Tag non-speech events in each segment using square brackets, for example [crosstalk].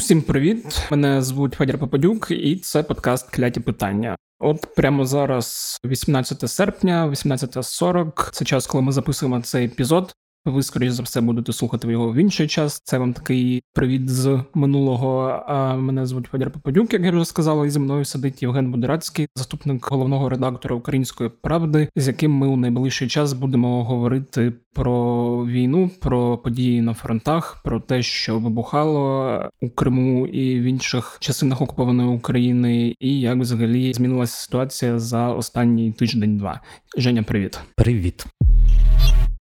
Усім привіт! Мене звуть Федір Попадюк, і це подкаст Кляті питання. От прямо зараз, 18 серпня, 18.40, Це час, коли ми записуємо цей епізод. Ви, скоріш за все, будете слухати його в інший час. Це вам такий привіт з минулого. А мене звуть Федір Попадюк, як я вже сказала, і зі мною сидить Євген Будерацький, заступник головного редактора Української правди, з яким ми у найближчий час будемо говорити про війну, про події на фронтах, про те, що вибухало у Криму і в інших частинах окупованої України, і як взагалі змінилася ситуація за останній тиждень-два. Женя, привіт, привіт.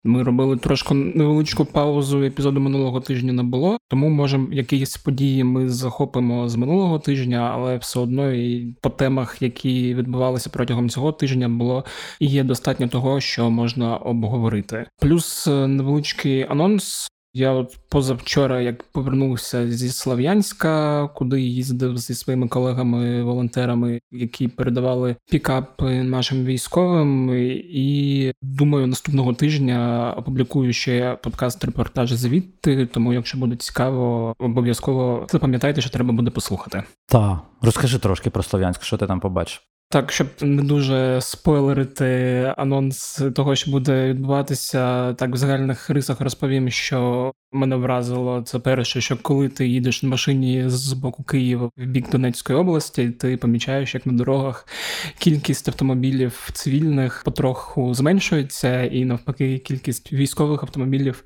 Ми робили трошки невеличку паузу. Епізоду минулого тижня не було, тому можемо якісь події ми захопимо з минулого тижня, але все одно і по темах, які відбувалися протягом цього тижня, було і є достатньо того, що можна обговорити. Плюс е, невеличкий анонс. Я от позавчора, як повернувся зі Слов'янська, куди їздив зі своїми колегами-волонтерами, які передавали пікапи нашим військовим, і думаю, наступного тижня опублікую ще подкаст репортаж звідти. Тому, якщо буде цікаво, обов'язково запам'ятайте, що треба буде послухати. Та розкажи трошки про Слов'янськ, що ти там побачив. Так, щоб не дуже спойлерити анонс того, що буде відбуватися, так в загальних рисах розповім, що мене вразило це перше, що коли ти їдеш на машині з боку Києва в бік Донецької області, ти помічаєш, як на дорогах кількість автомобілів цивільних потроху зменшується, і навпаки, кількість військових автомобілів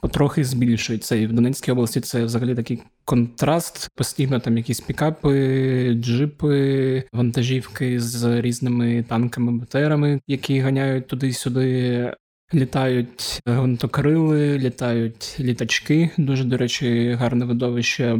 потрохи збільшується. І в Донецькій області це взагалі такий контраст. Постійно там якісь пікапи, джипи, вантажівки з різними танками, БТРами, які ганяють туди-сюди. Літають гвинтокрили, літають літачки. Дуже до речі, гарне видовище.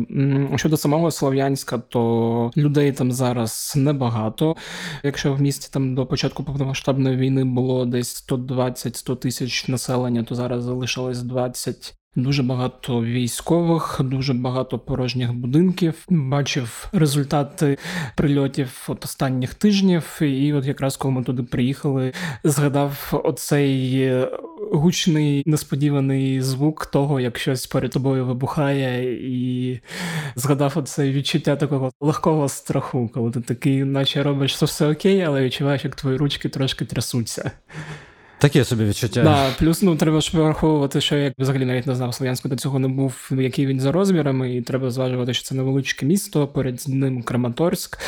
Щодо самого Слов'янська, то людей там зараз небагато. Якщо в місті там до початку повномасштабної війни було десь 120-100 тисяч населення, то зараз залишилось 20 Дуже багато військових, дуже багато порожніх будинків. Бачив результати прильотів от останніх тижнів. І от якраз коли ми туди приїхали, згадав оцей гучний несподіваний звук того, як щось перед тобою вибухає, і згадав оце відчуття такого легкого страху, коли ти такий, наче робиш що все окей, але відчуваєш, як твої ручки трошки трясуться. Таке собі відчуття. Да, Плюс ну треба ж враховувати, що я взагалі навіть не знав Слов'янську до цього не був, який він за розмірами, і треба зважувати, що це невеличке місто, перед ним Краматорськ,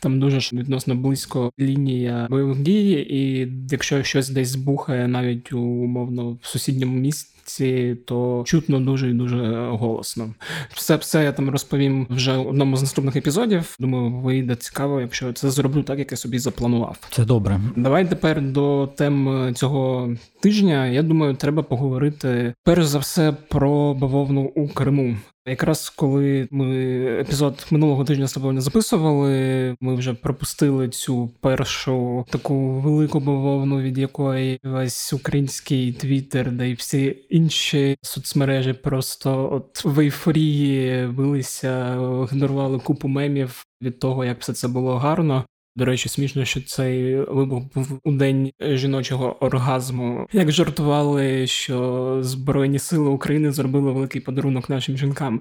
там дуже ж відносно близько лінія бойових дій, і якщо щось десь збухає навіть умовно в сусідньому місті лекції, то чутно дуже і дуже голосно. Все все я там розповім вже в одному з наступних епізодів. Думаю, вийде цікаво, якщо це зроблю так, як я собі запланував. Це добре. Давай тепер до тем цього тижня. Я думаю, треба поговорити перш за все про бавовну у Криму. Якраз коли ми епізод минулого тижня з тобою не записували, ми вже пропустили цю першу таку велику бавовну, від якої весь український твіттер, да й всі інші соцмережі просто от в ейфорії билися, генерували купу мемів від того, як все це було гарно. До речі, смішно, що цей вибух був у день жіночого оргазму. Як жартували, що Збройні Сили України зробили великий подарунок нашим жінкам.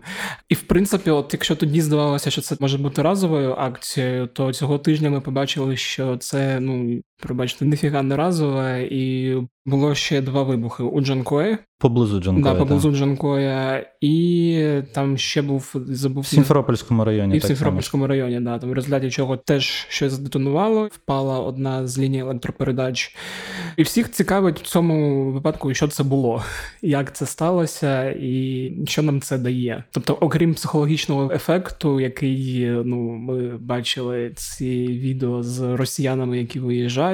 І в принципі, от якщо тоді здавалося, що це може бути разовою акцією, то цього тижня ми побачили, що це ну пробачте, ніфіга не разове, і було ще два вибухи у Джанкої. Поблизу Джанкоя. Да, поблизу Джанкоя, і там ще був забув в Сімферопольському районі. І в Сімферопольському районі, да, там в результаті чого теж щось здетонувало, впала одна з ліній електропередач. І всіх цікавить в цьому випадку, що це було, [laughs] як це сталося, і що нам це дає. Тобто, окрім психологічного ефекту, який ну ми бачили ці відео з росіянами, які виїжджають,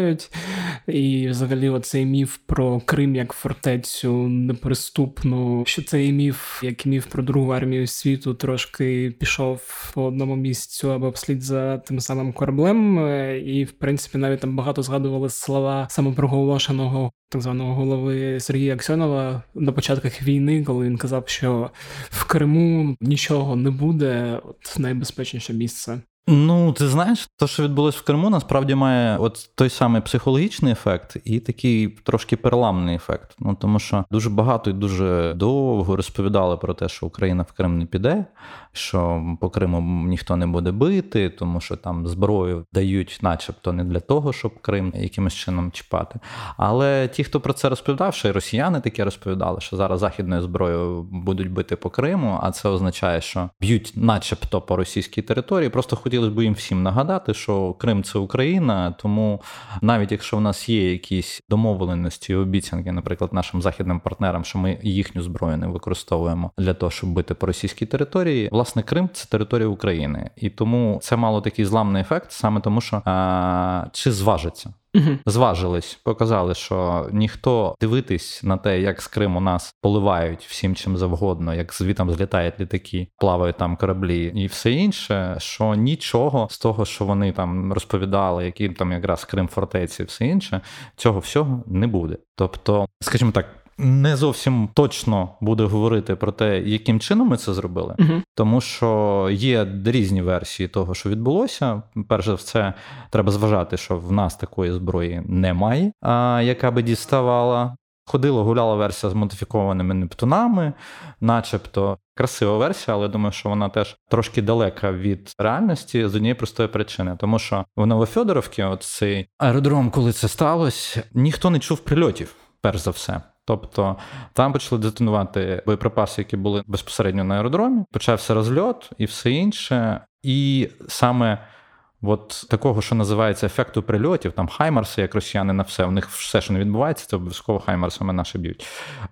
і взагалі оцей міф про Крим як фортецю неприступну, що цей міф, як міф про другу армію світу, трошки пішов по одному місцю або вслід за тим самим кораблем, і в принципі навіть там багато згадували слова самопроголошеного так званого голови Сергія Аксьонова на початках війни, коли він казав, що в Криму нічого не буде, от найбезпечніше місце. Ну, ти знаєш, те, що відбулось в Криму, насправді має от той самий психологічний ефект і такий трошки переламний ефект. Ну тому що дуже багато і дуже довго розповідали про те, що Україна в Крим не піде, що по Криму ніхто не буде бити, тому що там зброю дають, начебто, не для того, щоб Крим якимось чином чіпати. Але ті, хто про це розповідав, ще й росіяни таке розповідали, що зараз західною зброєю будуть бити по Криму, а це означає, що б'ють, начебто, по російській території. Просто хотілося б їм всім нагадати, що Крим це Україна, тому навіть якщо в нас є якісь домовленості і обіцянки, наприклад, нашим західним партнерам, що ми їхню зброю не використовуємо для того, щоб бити по російській території, власне, Крим це територія України, і тому це мало такий зламний ефект, саме тому, що а, чи зважиться. Угу. Зважились, показали, що ніхто дивитись на те, як з Криму нас поливають всім чим завгодно, як звітом злітають літаки, плавають там кораблі і все інше, що нічого з того, що вони там розповідали, які там якраз Крим фортеці, все інше, цього всього не буде. Тобто, скажімо так. Не зовсім точно буде говорити про те, яким чином ми це зробили, Угу. тому що є різні версії того, що відбулося. Перш за все, треба зважати, що в нас такої зброї немає, а, яка би діставала. Ходила, гуляла версія з модифікованими нептунами, начебто красива версія, але думаю, що вона теж трошки далека від реальності з однієї простої причини, тому що в Новофьодоровці, от цей аеродром, коли це сталося, ніхто не чув прильотів, перш за все. Тобто там почали детонувати боєприпаси, які були безпосередньо на аеродромі. Почався розльот і все інше. І саме от такого, що називається ефекту прильотів, там хаймарси, як росіяни на все. У них все, що не відбувається, це обов'язково хаймарсами наші б'ють.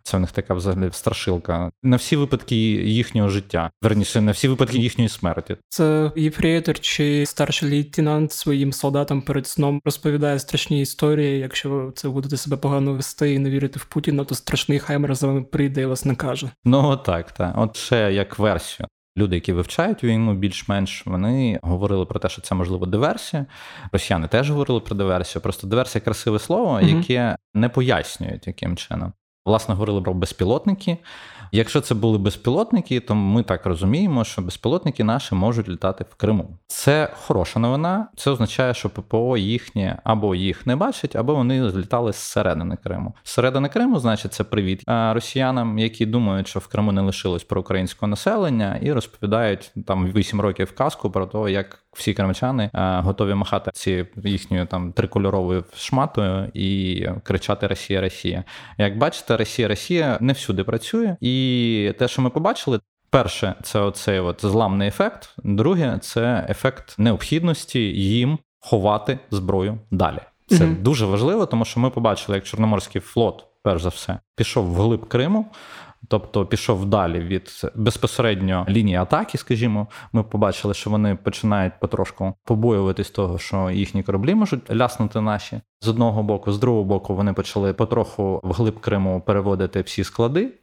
Це у них така взагалі страшилка. На всі випадки їхнього життя, верніше, на всі випадки їхньої смерті. Це єфрейтор чи старший лейтенант своїм солдатам перед сном розповідає страшні історії. Якщо це будете себе погано вести і не вірити в Путіна, то страшний хаймер за вами прийде і вас накаже. Ну так, так. От ще як версію. Люди, які вивчають війну більш-менш, вони говорили про те, що це можливо диверсія. Росіяни теж говорили про диверсію. Просто диверсія красиве слово, яке не пояснюють яким чином. Власне, говорили про безпілотники. Якщо це були безпілотники, то ми так розуміємо, що безпілотники наші можуть літати в Криму. Це хороша новина. Це означає, що ППО їхнє або їх не бачить, або вони злітали зсередини Криму. Зсередини Криму, значить, це привіт росіянам, які думають, що в Криму не лишилось проукраїнського населення, і розповідають там 8 років казку про те, як всі кримчани а, готові махати ці їхньою там трикольоровою шматою і кричати Росія, Росія. Як бачите, Росія, Росія не всюди працює, і те, що ми побачили. Перше, це оцей от зламний ефект. Друге, це ефект необхідності їм ховати зброю далі. Це Мгм. дуже важливо, тому що ми побачили, як Чорноморський флот, перш за все, пішов вглиб Криму. Тобто пішов далі від безпосередньо лінії атаки, скажімо, ми побачили, що вони починають потрошку побоюватись того, що їхні кораблі можуть ляснути наші з одного боку, з другого боку, вони почали потроху вглиб Криму переводити всі склади.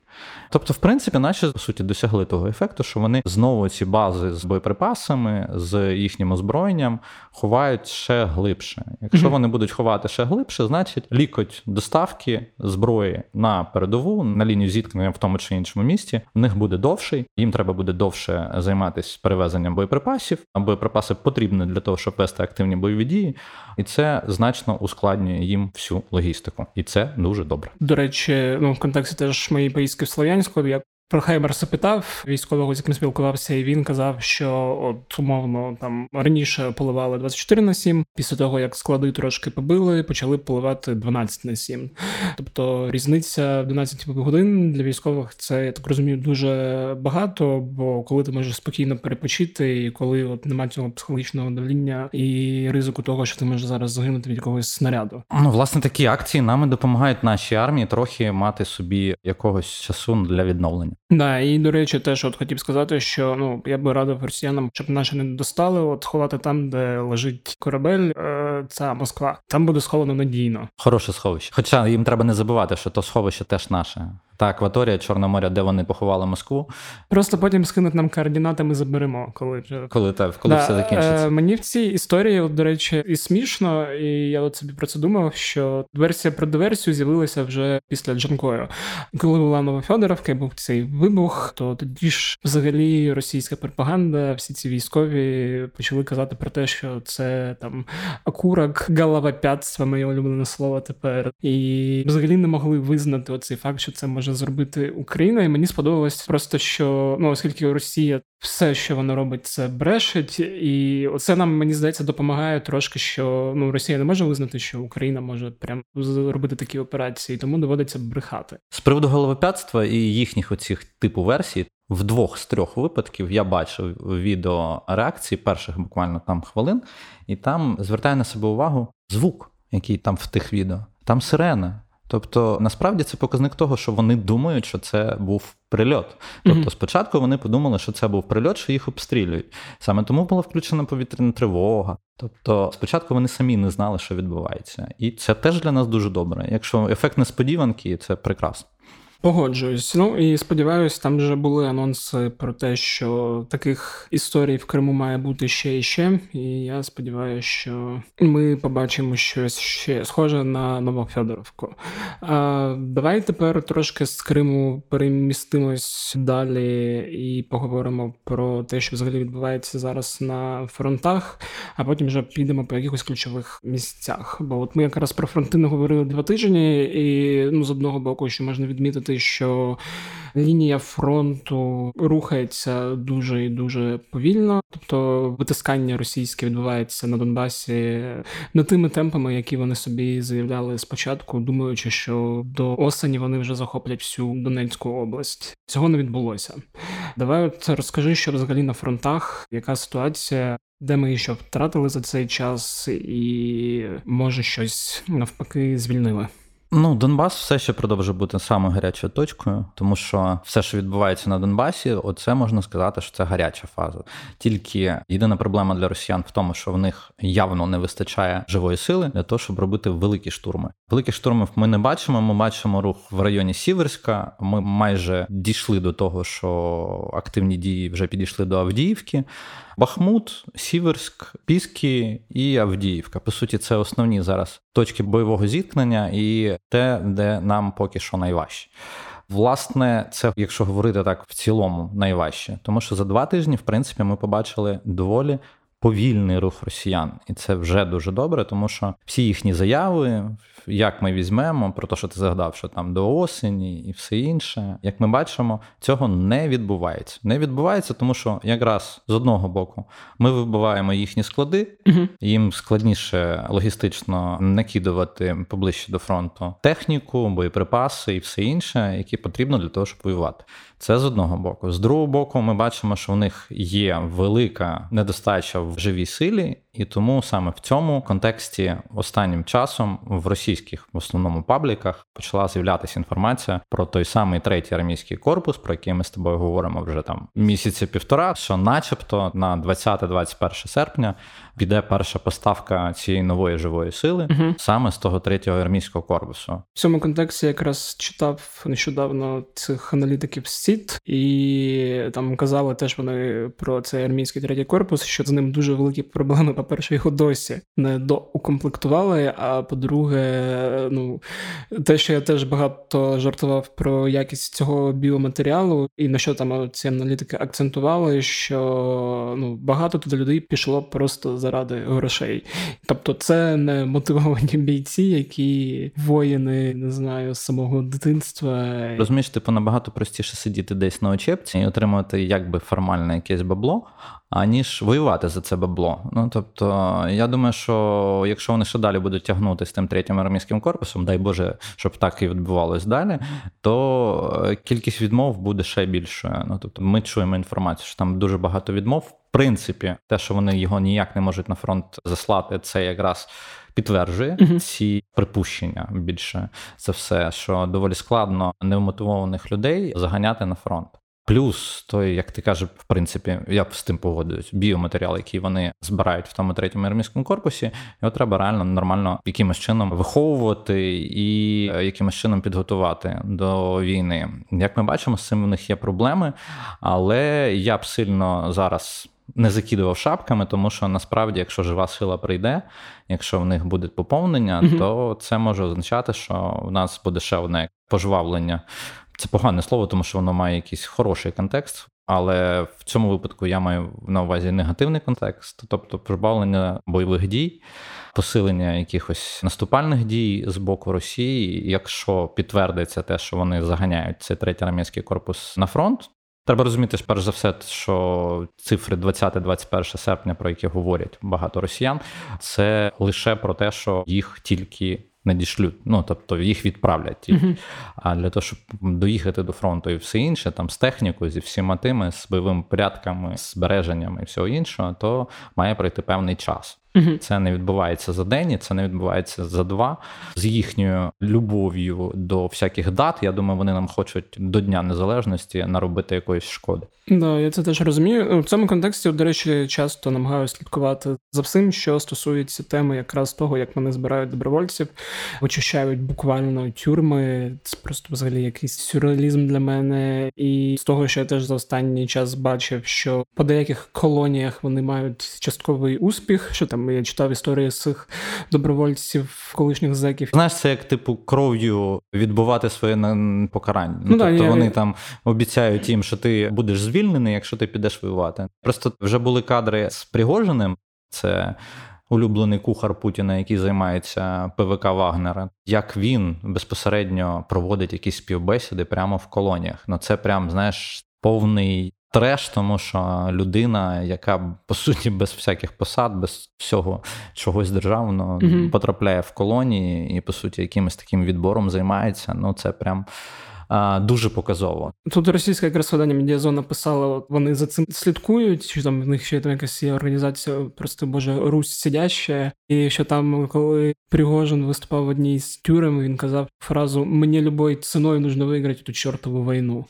Тобто, в принципі, наші по суті досягли того ефекту, що вони знову ці бази з боєприпасами, з їхнім озброєнням ховають ще глибше. Якщо вони будуть ховати ще глибше, значить лікоть доставки зброї на передову на лінію зіткнення в тому чи іншому місті в них буде довший. Їм треба буде довше займатися перевезенням боєприпасів. А боєприпаси потрібні для того, щоб вести активні бойові дії, і це значно ускладнює їм всю логістику. І це дуже добре. До речі, ну в контексті теж моєї поїздки Слов'янську я про Хаймерса питав військового, з яким спілкувався, і він казав, що от умовно там раніше поливали 24 на 7, після того як склади трошки побили, почали поливати 12 на 7. Тобто різниця в 12 годин для військових це я так розумію дуже багато, бо коли ти можеш спокійно перепочити, і коли от немає цього психологічного давління і ризику того, що ти можеш зараз загинути від якогось снаряду. Ну, власне, такі акції нами допомагають нашій армії трохи мати собі якогось часу для відновлення. Да, і до речі, теж от хотів сказати, що ну я би радив росіянам, щоб наші не достали, от ховати там, де лежить корабель, е, ця Москва. Там буде сховано надійно. Хороше сховище. Хоча їм треба не забувати, що то сховище теж наше. Та акваторія Чорного моря, де вони поховали Москву. Просто потім скинуть нам координати, ми заберемо, коли вже коли те, коли да, все закінчиться. Е, Мені в цій історії, от, до речі, і смішно, і я от собі про це думав, що версія про диверсію з'явилася вже після Джанкою. Коли була Новофедоровка, був цей вибух, то тоді ж взагалі російська пропаганда, всі ці військові почали казати про те, що це там окурок, головопятство, моє улюблене слово тепер, і взагалі не могли визнати оцей факт, що це може зробити Україна. І мені сподобалось просто, що ну оскільки Росія все, що вона робить, це брешить, і це нам мені здається допомагає трошки, що ну Росія не може визнати, що Україна може прям зробити такі операції, тому доводиться брехати з приводу головопятства і їхніх оцих типу версій. В двох з трьох випадків я бачив відео реакції перших буквально там хвилин, і там звертає на себе увагу звук, який там в тих відео. Там сирена. Тобто, насправді це показник того, що вони думають, що це був прильот. Тобто, mm-hmm. спочатку вони подумали, що це був прильот, що їх обстрілюють. Саме тому була включена повітряна тривога. Тобто, спочатку вони самі не знали, що відбувається, і це теж для нас дуже добре. Якщо ефект несподіванки, це прекрасно. Погоджуюсь. Ну і сподіваюсь, там вже були анонси про те, що таких історій в Криму має бути ще і ще. І я сподіваюся, що ми побачимо щось ще схоже на Новофедоровку. А, Давай тепер трошки з Криму перемістимось далі і поговоримо про те, що взагалі відбувається зараз на фронтах, а потім вже підемо по якихось ключових місцях. Бо от ми якраз про фронти не говорили два тижні, і ну з одного боку, що можна відмітити помітити, що лінія фронту рухається дуже і дуже повільно, тобто витискання російське відбувається на Донбасі не тими темпами, які вони собі заявляли спочатку, думаючи, що до осені вони вже захоплять всю Донецьку область. Цього не відбулося. Давай от розкажи, що взагалі на фронтах, яка ситуація. Де ми що втратили за цей час, і може щось навпаки звільнили. Ну, Донбас все ще продовжує бути саме гарячою точкою, тому що все, що відбувається на Донбасі, оце можна сказати, що це гаряча фаза. Тільки єдина проблема для росіян в тому, що в них явно не вистачає живої сили для того, щоб робити великі штурми. Великі штурми ми не бачимо. Ми бачимо рух в районі Сіверська. Ми майже дійшли до того, що активні дії вже підійшли до Авдіївки. Бахмут, Сіверськ, Піски і Авдіївка. По суті, це основні зараз точки бойового зіткнення і те, де нам поки що найважче. Власне, це, якщо говорити так в цілому, найважче, тому що за два тижні, в принципі, ми побачили доволі повільний рух росіян, і це вже дуже добре, тому що всі їхні заяви, як ми візьмемо, про те, що ти згадав, що там до осені і все інше, як ми бачимо, цього не відбувається. Не відбувається, тому що якраз з одного боку ми вибиваємо їхні склади, угу. їм складніше логістично накидувати поближче до фронту техніку, боєприпаси і все інше, які потрібно для того, щоб воювати. Це з одного боку. З другого боку, ми бачимо, що в них є велика недостача в живій силі, і тому саме в цьому контексті останнім часом в російських в основному пабліках почала з'являтися інформація про той самий третій армійський корпус, про який ми з тобою говоримо вже там місяці півтора, що, начебто, на 20-21 серпня піде перша поставка цієї нової живої сили угу. саме з того третього армійського корпусу. В цьому контексті якраз читав нещодавно цих аналітиків СІТ, і там казали теж вони про цей армійський третій корпус, що з ним дуже великі проблеми. По перше, його досі не доукомплектували. А по-друге, ну те, що я теж багато жартував про якість цього біоматеріалу, і на що там ці аналітики акцентували, що ну багато туди людей пішло просто заради грошей. Тобто, це не мотивовані бійці, які воїни не знаю з самого дитинства. Розумієш, типу набагато простіше сидіти десь на очепці і отримати якби формальне якесь бабло аніж воювати за це бабло. Ну тобто, я думаю, що якщо вони ще далі будуть тягнути з тим третім армійським корпусом, дай Боже, щоб так і відбувалось далі, то е, кількість відмов буде ще більшою. Ну тобто, ми чуємо інформацію, що там дуже багато відмов. В принципі, те, що вони його ніяк не можуть на фронт заслати, це якраз. Підтверджує uh-huh. ці припущення більше за все, що доволі складно невмотивованих людей заганяти на фронт. Плюс той, як ти кажеш, в принципі, я з тим погоджуюсь, біоматеріал, який вони збирають в тому третьому армійському корпусі, його треба реально нормально якимось чином виховувати і е, якимось чином підготувати до війни. Як ми бачимо, з цим в них є проблеми, але я б сильно зараз. Не закидував шапками, тому що насправді, якщо жива сила прийде, якщо в них буде поповнення, mm-hmm. то це може означати, що в нас буде ще одне пожвавлення це погане слово, тому що воно має якийсь хороший контекст, але в цьому випадку я маю на увазі негативний контекст, тобто прибавлення бойових дій, посилення якихось наступальних дій з боку Росії. Якщо підтвердиться те, що вони заганяють цей третій армійський корпус на фронт. Треба розуміти, перш за все, що цифри 20-21 серпня, про які говорять багато росіян, це лише про те, що їх тільки надішлють. Ну тобто їх відправлять. Uh-huh. А для того, щоб доїхати до фронту і все інше, там з технікою, зі всіма тими, з бойовими порядками, з збереженням і всього іншого, то має пройти певний час. Це не відбувається за день, і це не відбувається за два. З їхньою любов'ю до всяких дат. Я думаю, вони нам хочуть до Дня Незалежності наробити якоїсь шкоди. Да, я це теж розумію. У цьому контексті, до речі, часто намагаюся слідкувати за всім, що стосується теми якраз того, як вони збирають добровольців, очищають буквально тюрми. Це просто взагалі якийсь сюрреалізм для мене. І з того, що я теж за останній час бачив, що по деяких колоніях вони мають частковий успіх. Що там я читав історії з цих добровольців, колишніх зеків. Знаєш, це як типу кров'ю відбувати своє покарання. Ну, ну тобто да, вони я... там обіцяють їм, що ти будеш звільнений, якщо ти підеш воювати. Просто вже були кадри з Пригожиним, це улюблений кухар Путіна, який займається ПВК Вагнера. Як він безпосередньо проводить якісь співбесіди прямо в колоніях. Ну це прям знаєш повний. Треш, тому що людина, яка по суті без всяких посад, без всього чогось державного, mm-hmm. потрапляє в колонії і, по суті, якимось таким відбором займається. Ну, це прям дуже показово. Тут російська якраз видання Медіазона писала, вони за цим слідкують, що там в них ще там якась є організація, просто боже, Русь сидяща, і що там, коли Пригожин виступав в одній з тюрем, він казав фразу Мені любою ціною нужно виграти ту чортову війну.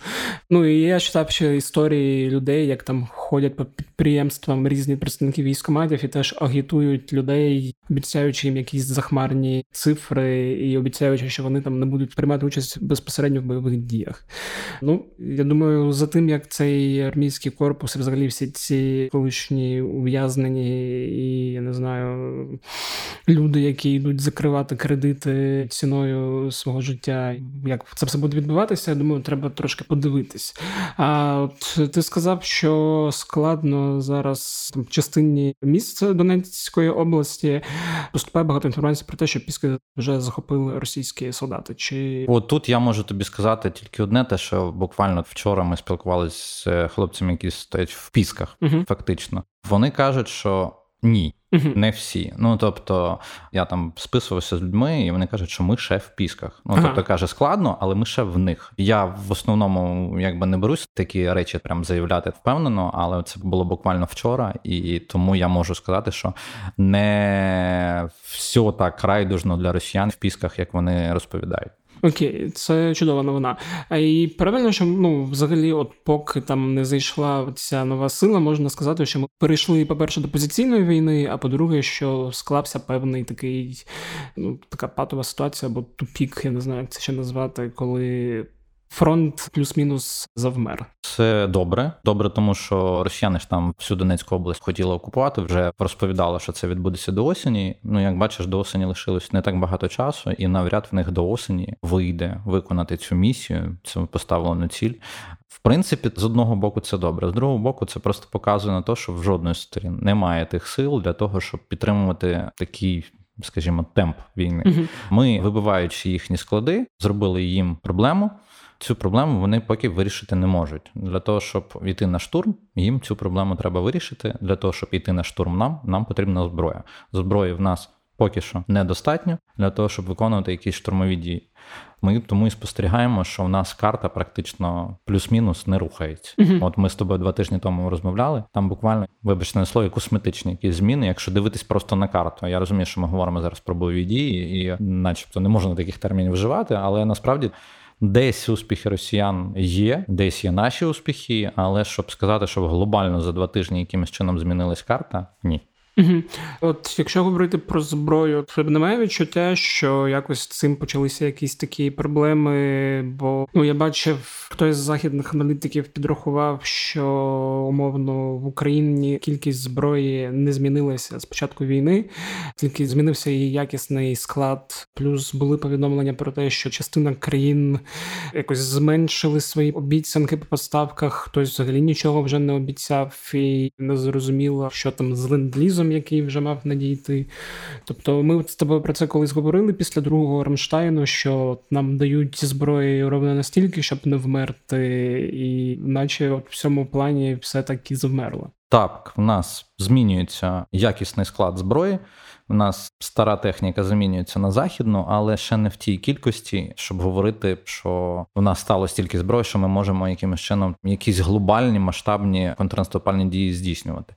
Ну і я читав ще історії людей, як там ходять по підприємствам різні представники військоматів і теж агітують людей, обіцяючи їм якісь захмарні цифри, і обіцяючи, що вони там не будуть приймати участь безпосередньо в бойових діях. Ну я думаю, за тим як цей армійський корпус, взагалі всі ці колишні ув'язнені, і я не знаю, люди, які йдуть закривати кредити ціною свого життя, як це все буде відбуватися, я думаю, треба трошки подивитись. А от ти сказав, що складно зараз там в частині місць Донецької області поступає багато інформації про те, що піски вже захопили російські солдати. Чи от тут я можу тобі сказати тільки одне, те, що буквально вчора ми спілкувалися з хлопцями, які стоять в пісках, uh фактично. Вони кажуть, що ні. Uh-huh. Не всі. Ну тобто, я там списувався з людьми, і вони кажуть, що ми ще в пісках. Ну тобто, каже, складно, але ми ще в них. Я в основному якби не берусь такі речі прям заявляти впевнено, але це було буквально вчора, і тому я можу сказати, що не все так райдужно для росіян в пісках, як вони розповідають. Окей, це чудова новина. І правильно, що ну взагалі, от поки там не зайшла ця нова сила, можна сказати, що ми перейшли, по-перше, до позиційної війни, а по-друге, що склався певний такий, ну така патова ситуація, або тупік, я не знаю, як це ще назвати, коли Фронт плюс-мінус завмер. Це добре. Добре, тому що росіяни ж там всю Донецьку область хотіли окупувати. Вже розповідали, що це відбудеться до осені. Ну як бачиш, до осені лишилось не так багато часу, і навряд в них до осені вийде виконати цю місію. Це поставлено ціль. В принципі, з одного боку, це добре. З другого боку, це просто показує на те, що в жодної сторін немає тих сил для того, щоб підтримувати такий. Скажімо, темп війни. uh Ми, вибиваючи їхні склади, зробили їм проблему цю проблему вони поки вирішити не можуть. Для того, щоб йти на штурм, їм цю проблему треба вирішити. Для того, щоб йти на штурм нам, нам потрібна зброя. Зброї в нас поки що недостатньо для того, щоб виконувати якісь штурмові дії. Ми тому і спостерігаємо, що в нас карта практично плюс-мінус не рухається. Uh-huh. От ми з тобою два тижні тому розмовляли. Там буквально, вибачте на слові, косметичні якісь зміни. Якщо дивитись просто на карту, я розумію, що ми говоримо зараз про бойові дії, і, начебто, не можна таких термінів вживати, але насправді Десь успіхи росіян є, десь є наші успіхи, але щоб сказати, що глобально за два тижні якимось чином змінилась карта, ні. Угу. От якщо говорити про зброю, то немає відчуття, що якось цим почалися якісь такі проблеми. Бо ну я бачив, хтось з західних аналітиків підрахував, що умовно в Україні кількість зброї не змінилася з початку війни, тільки змінився її якісний склад. Плюс були повідомлення про те, що частина країн якось зменшили свої обіцянки по поставках. Хтось взагалі нічого вже не обіцяв, і не зрозуміло, що там з ленд-лізом який вже мав надійти. Тобто, ми з тобою про це колись говорили після другого Рамштайну, що нам дають зброї ровно настільки, щоб не вмерти, і наче от в цьому плані все таки завмерло. Так, в нас змінюється якісний склад зброї. У нас стара техніка замінюється на західну, але ще не в тій кількості, щоб говорити, що в нас стало стільки зброї, що ми можемо якимось чином якісь глобальні масштабні контрнаступальні дії здійснювати.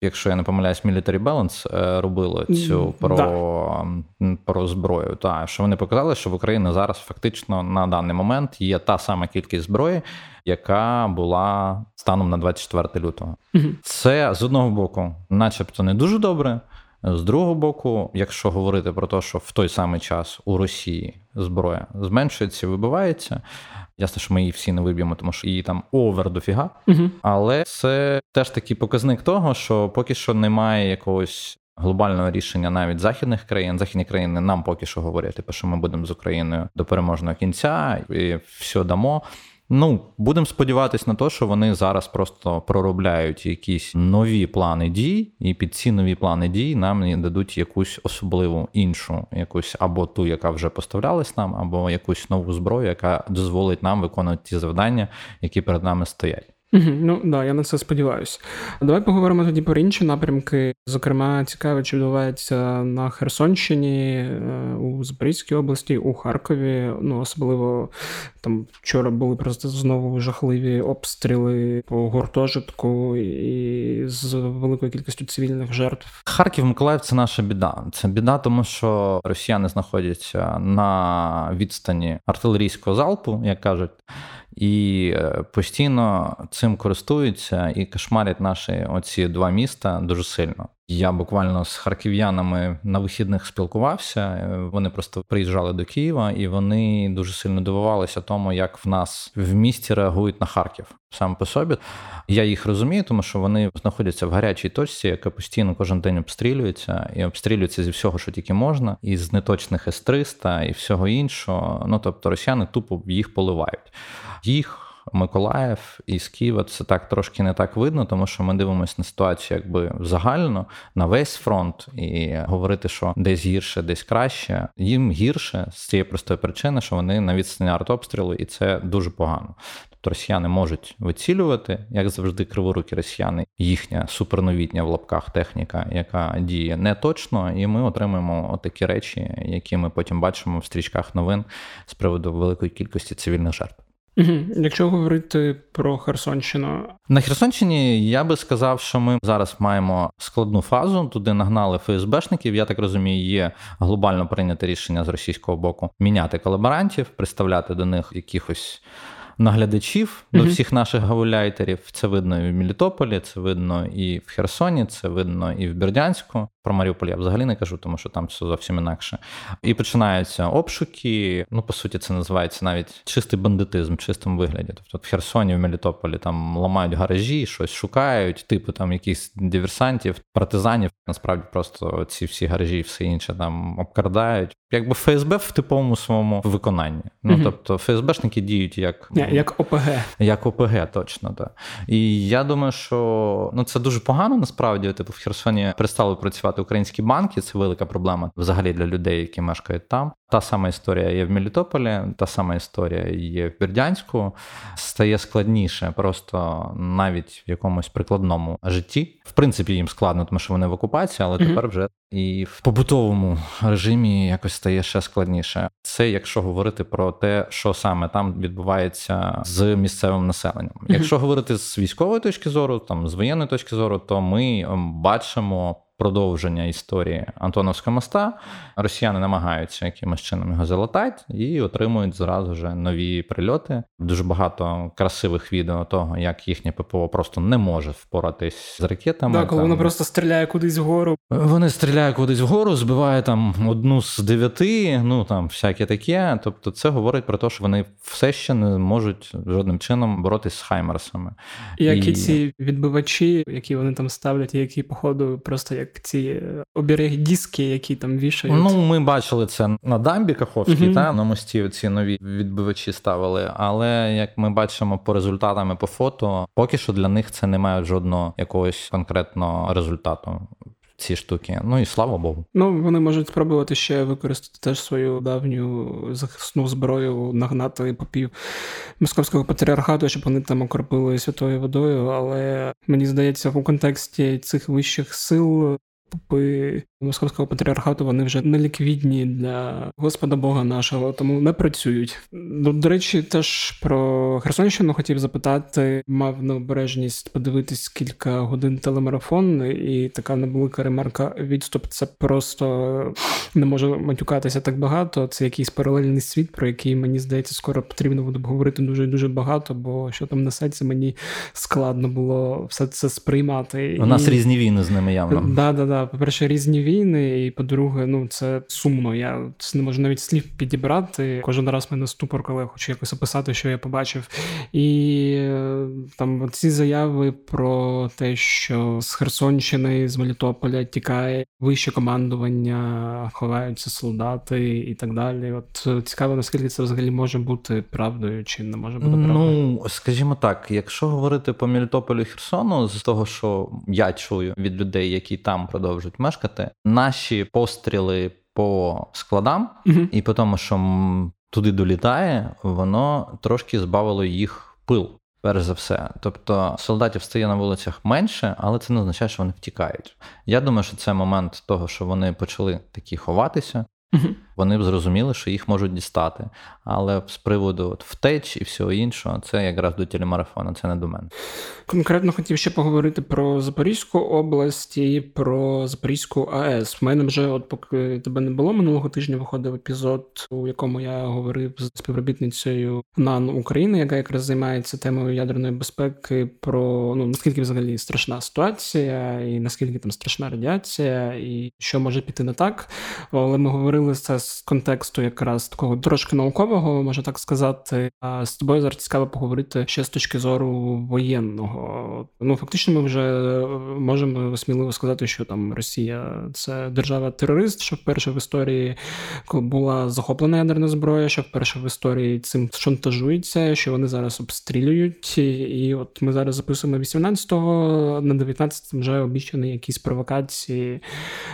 Якщо я не помиляюсь, Military Balance е, робило цю про да. про зброю. Та що вони показали, що в Україні зараз фактично на даний момент є та сама кількість зброї, яка була станом на 24 лютого. Угу. Це з одного боку, начебто, не дуже добре. З другого боку, якщо говорити про те, що в той самий час у Росії зброя зменшується, вибивається. Ясно, що ми її всі не виб'ємо, тому що її там овер дофіга. Угу. Але це теж такий показник того, що поки що немає якогось. Глобального рішення навіть західних країн, західні країни нам поки що говорять, типу, що ми будемо з Україною до переможного кінця і все дамо. Ну, будемо сподіватися на те, що вони зараз просто проробляють якісь нові плани дій, і під ці нові плани дій нам дадуть якусь особливу іншу, якусь або ту, яка вже поставлялась нам, або якусь нову зброю, яка дозволить нам виконувати ті завдання, які перед нами стоять. Угу, Ну да, я на це сподіваюся. Давай поговоримо тоді про інші напрямки. Зокрема, цікаво, чи відбувається на Херсонщині, е, у Запорізькій області, у Харкові. Ну особливо там вчора були просто знову жахливі обстріли по гуртожитку і з великою кількістю цивільних жертв. Харків, Миколаїв це наша біда. Це біда, тому що росіяни знаходяться на відстані артилерійського залпу, як кажуть і е, постійно цим користуються і кошмарять наші оці два міста дуже сильно. Я буквально з харків'янами на вихідних спілкувався. Е, вони просто приїжджали до Києва, і вони дуже сильно дивувалися тому, як в нас в місті реагують на Харків сам по собі. Я їх розумію, тому що вони знаходяться в гарячій точці, яка постійно кожен день обстрілюється і обстрілюється зі всього, що тільки можна, із неточних С-300 і всього іншого. Ну тобто росіяни тупо їх поливають. Їх Миколаїв і з Києва це так трошки не так видно, тому що ми дивимося на ситуацію якби загально на весь фронт і говорити, що десь гірше, десь краще. Їм гірше з цієї простої причини, що вони на відстані артобстрілу, і це дуже погано. Тобто росіяни можуть вицілювати, як завжди, криворукі росіяни, їхня суперновітня в лапках техніка, яка діє не точно, і ми отримуємо такі речі, які ми потім бачимо в стрічках новин з приводу великої кількості цивільних жертв. Угу. Якщо говорити про Херсонщину, на Херсонщині я би сказав, що ми зараз маємо складну фазу. Туди нагнали ФСБшників. Я так розумію, є глобально прийняте рішення з російського боку міняти колаборантів, представляти до них якихось наглядачів до всіх наших гауляйтерів. Це видно і в Мелітополі, це видно і в Херсоні, це видно і в Бердянську. Про Маріуполь я взагалі не кажу, тому що там все зовсім інакше. І починаються обшуки. Ну, по суті, це називається навіть чистий бандитизм, в чистому вигляді. Тобто в Херсоні, в Мелітополі там ламають гаражі, щось шукають, типу там якихось диверсантів, партизанів. Насправді просто ці всі гаражі і все інше там обкрадають. Якби ФСБ в типовому своєму виконанні. Ну угу. тобто ФСБшники діють як Не, як ОПГ. Як ОПГ, точно так. І я думаю, що ну це дуже погано насправді. Типу в Херсоні перестали працювати працювати українські банки, це велика проблема взагалі для людей, які мешкають там. Та сама історія є в Мелітополі, та сама історія є в Бердянську. Стає складніше, просто навіть в якомусь прикладному житті. В принципі, їм складно, тому що вони в окупації, але mm-hmm. тепер вже і в побутовому режимі якось стає ще складніше. Це якщо говорити про те, що саме там відбувається з місцевим населенням. Mm-hmm. Якщо говорити з військової точки зору, там з воєнної точки зору, то ми ем, бачимо продовження історії Антоновського моста. Росіяни намагаються якимось чином його залатати і отримують зразу ж нові прильоти. Дуже багато красивих відео того, як їхнє ППО просто не може впоратись з ракетами. Так, коли Там воно просто стріляє кудись вгору. Вони стріляють кудись вгору, збиває там одну з дев'яти, ну там всяке таке. Тобто, це говорить про те, що вони все ще не можуть жодним чином боротись з Хаймерсами. Які І- ці відбивачі, які вони там ставлять, які, походу, просто як ці оберег обереги диски, які там вішають. Ну, ми бачили це на дамбі Каховській, Мгм. та на мості ці нові відбивачі ставили. Але як ми бачимо по результатами по фото, поки що для них це не має жодного якогось конкретного результату. Ці штуки. Ну і слава Богу. Ну, вони можуть спробувати ще використати теж свою давню захисну зброю, нагнати попів московського патріархату, щоб вони там окропили святою водою. Але мені здається, у контексті цих вищих сил. Попи московського патріархату вони вже не ліквідні для Господа Бога нашого, тому не працюють. Ну, до речі, теж про Херсонщину хотів запитати. Мав необережність подивитись кілька годин телемарафон, і така невелика ремарка. Відступ це просто не можу матюкатися так багато. Це якийсь паралельний світ, про який мені здається, скоро потрібно буде говорити дуже дуже багато, бо що там несеться, мені складно було все це сприймати. У нас І- різні війни з ними явно. Да, да, да. По-перше, різні війни, і по-друге, ну це сумно. Я це не можу навіть слів підібрати. Кожен раз мене ступор, коли я хочу якось описати, що я побачив. І е, там ці заяви про те, що з Херсонщини, з Мелітополя тікає вище командування, ховаються солдати і так далі. От е, цікаво, наскільки це взагалі може бути правдою, чи не може бути правдою. Ну, скажімо так, якщо говорити по Мелітополю і Херсону, з того, що я чую від людей, які там продовжують мешкати, наші постріли по складам угу. і по тому, що туди долітає, воно трошки збавило їх пил. Перш за все, тобто солдатів стає на вулицях менше, але це не означає, що вони втікають. Я думаю, що це момент того, що вони почали такі ховатися. Мгм. Вони б зрозуміли, що їх можуть дістати. Але з приводу от, втеч і всього іншого, це якраз до телемарафону, це не до мене. Конкретно хотів ще поговорити про Запорізьку область і про Запорізьку АЕС. В мене вже, от поки тебе не було минулого тижня, виходив епізод, у якому я говорив з співробітницею НАН України, яка якраз займається темою ядерної безпеки, про ну наскільки взагалі страшна ситуація, і наскільки там страшна радіація, і що може піти не так. Але ми говорили це з контексту якраз такого трошки наукового, можна так сказати. А з тобою зараз цікаво поговорити ще з точки зору воєнного. Ну фактично, ми вже можемо сміливо сказати, що там Росія це держава-терорист, що вперше в історії була захоплена ядерна зброя, що вперше в історії цим шантажується, що вони зараз обстрілюють. І, от ми зараз записуємо 18-го, на 19 вже обіцяні якісь провокації.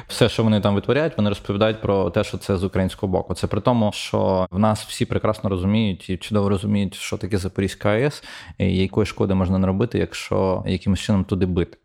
Все, що вони там витворяють, вони розповідають про те, що це з українського боку. Це при тому, що в нас всі прекрасно розуміють і чудово розуміють, що таке Запорізька АЕС, і якої шкоди можна наробити, якщо якимось чином туди бити.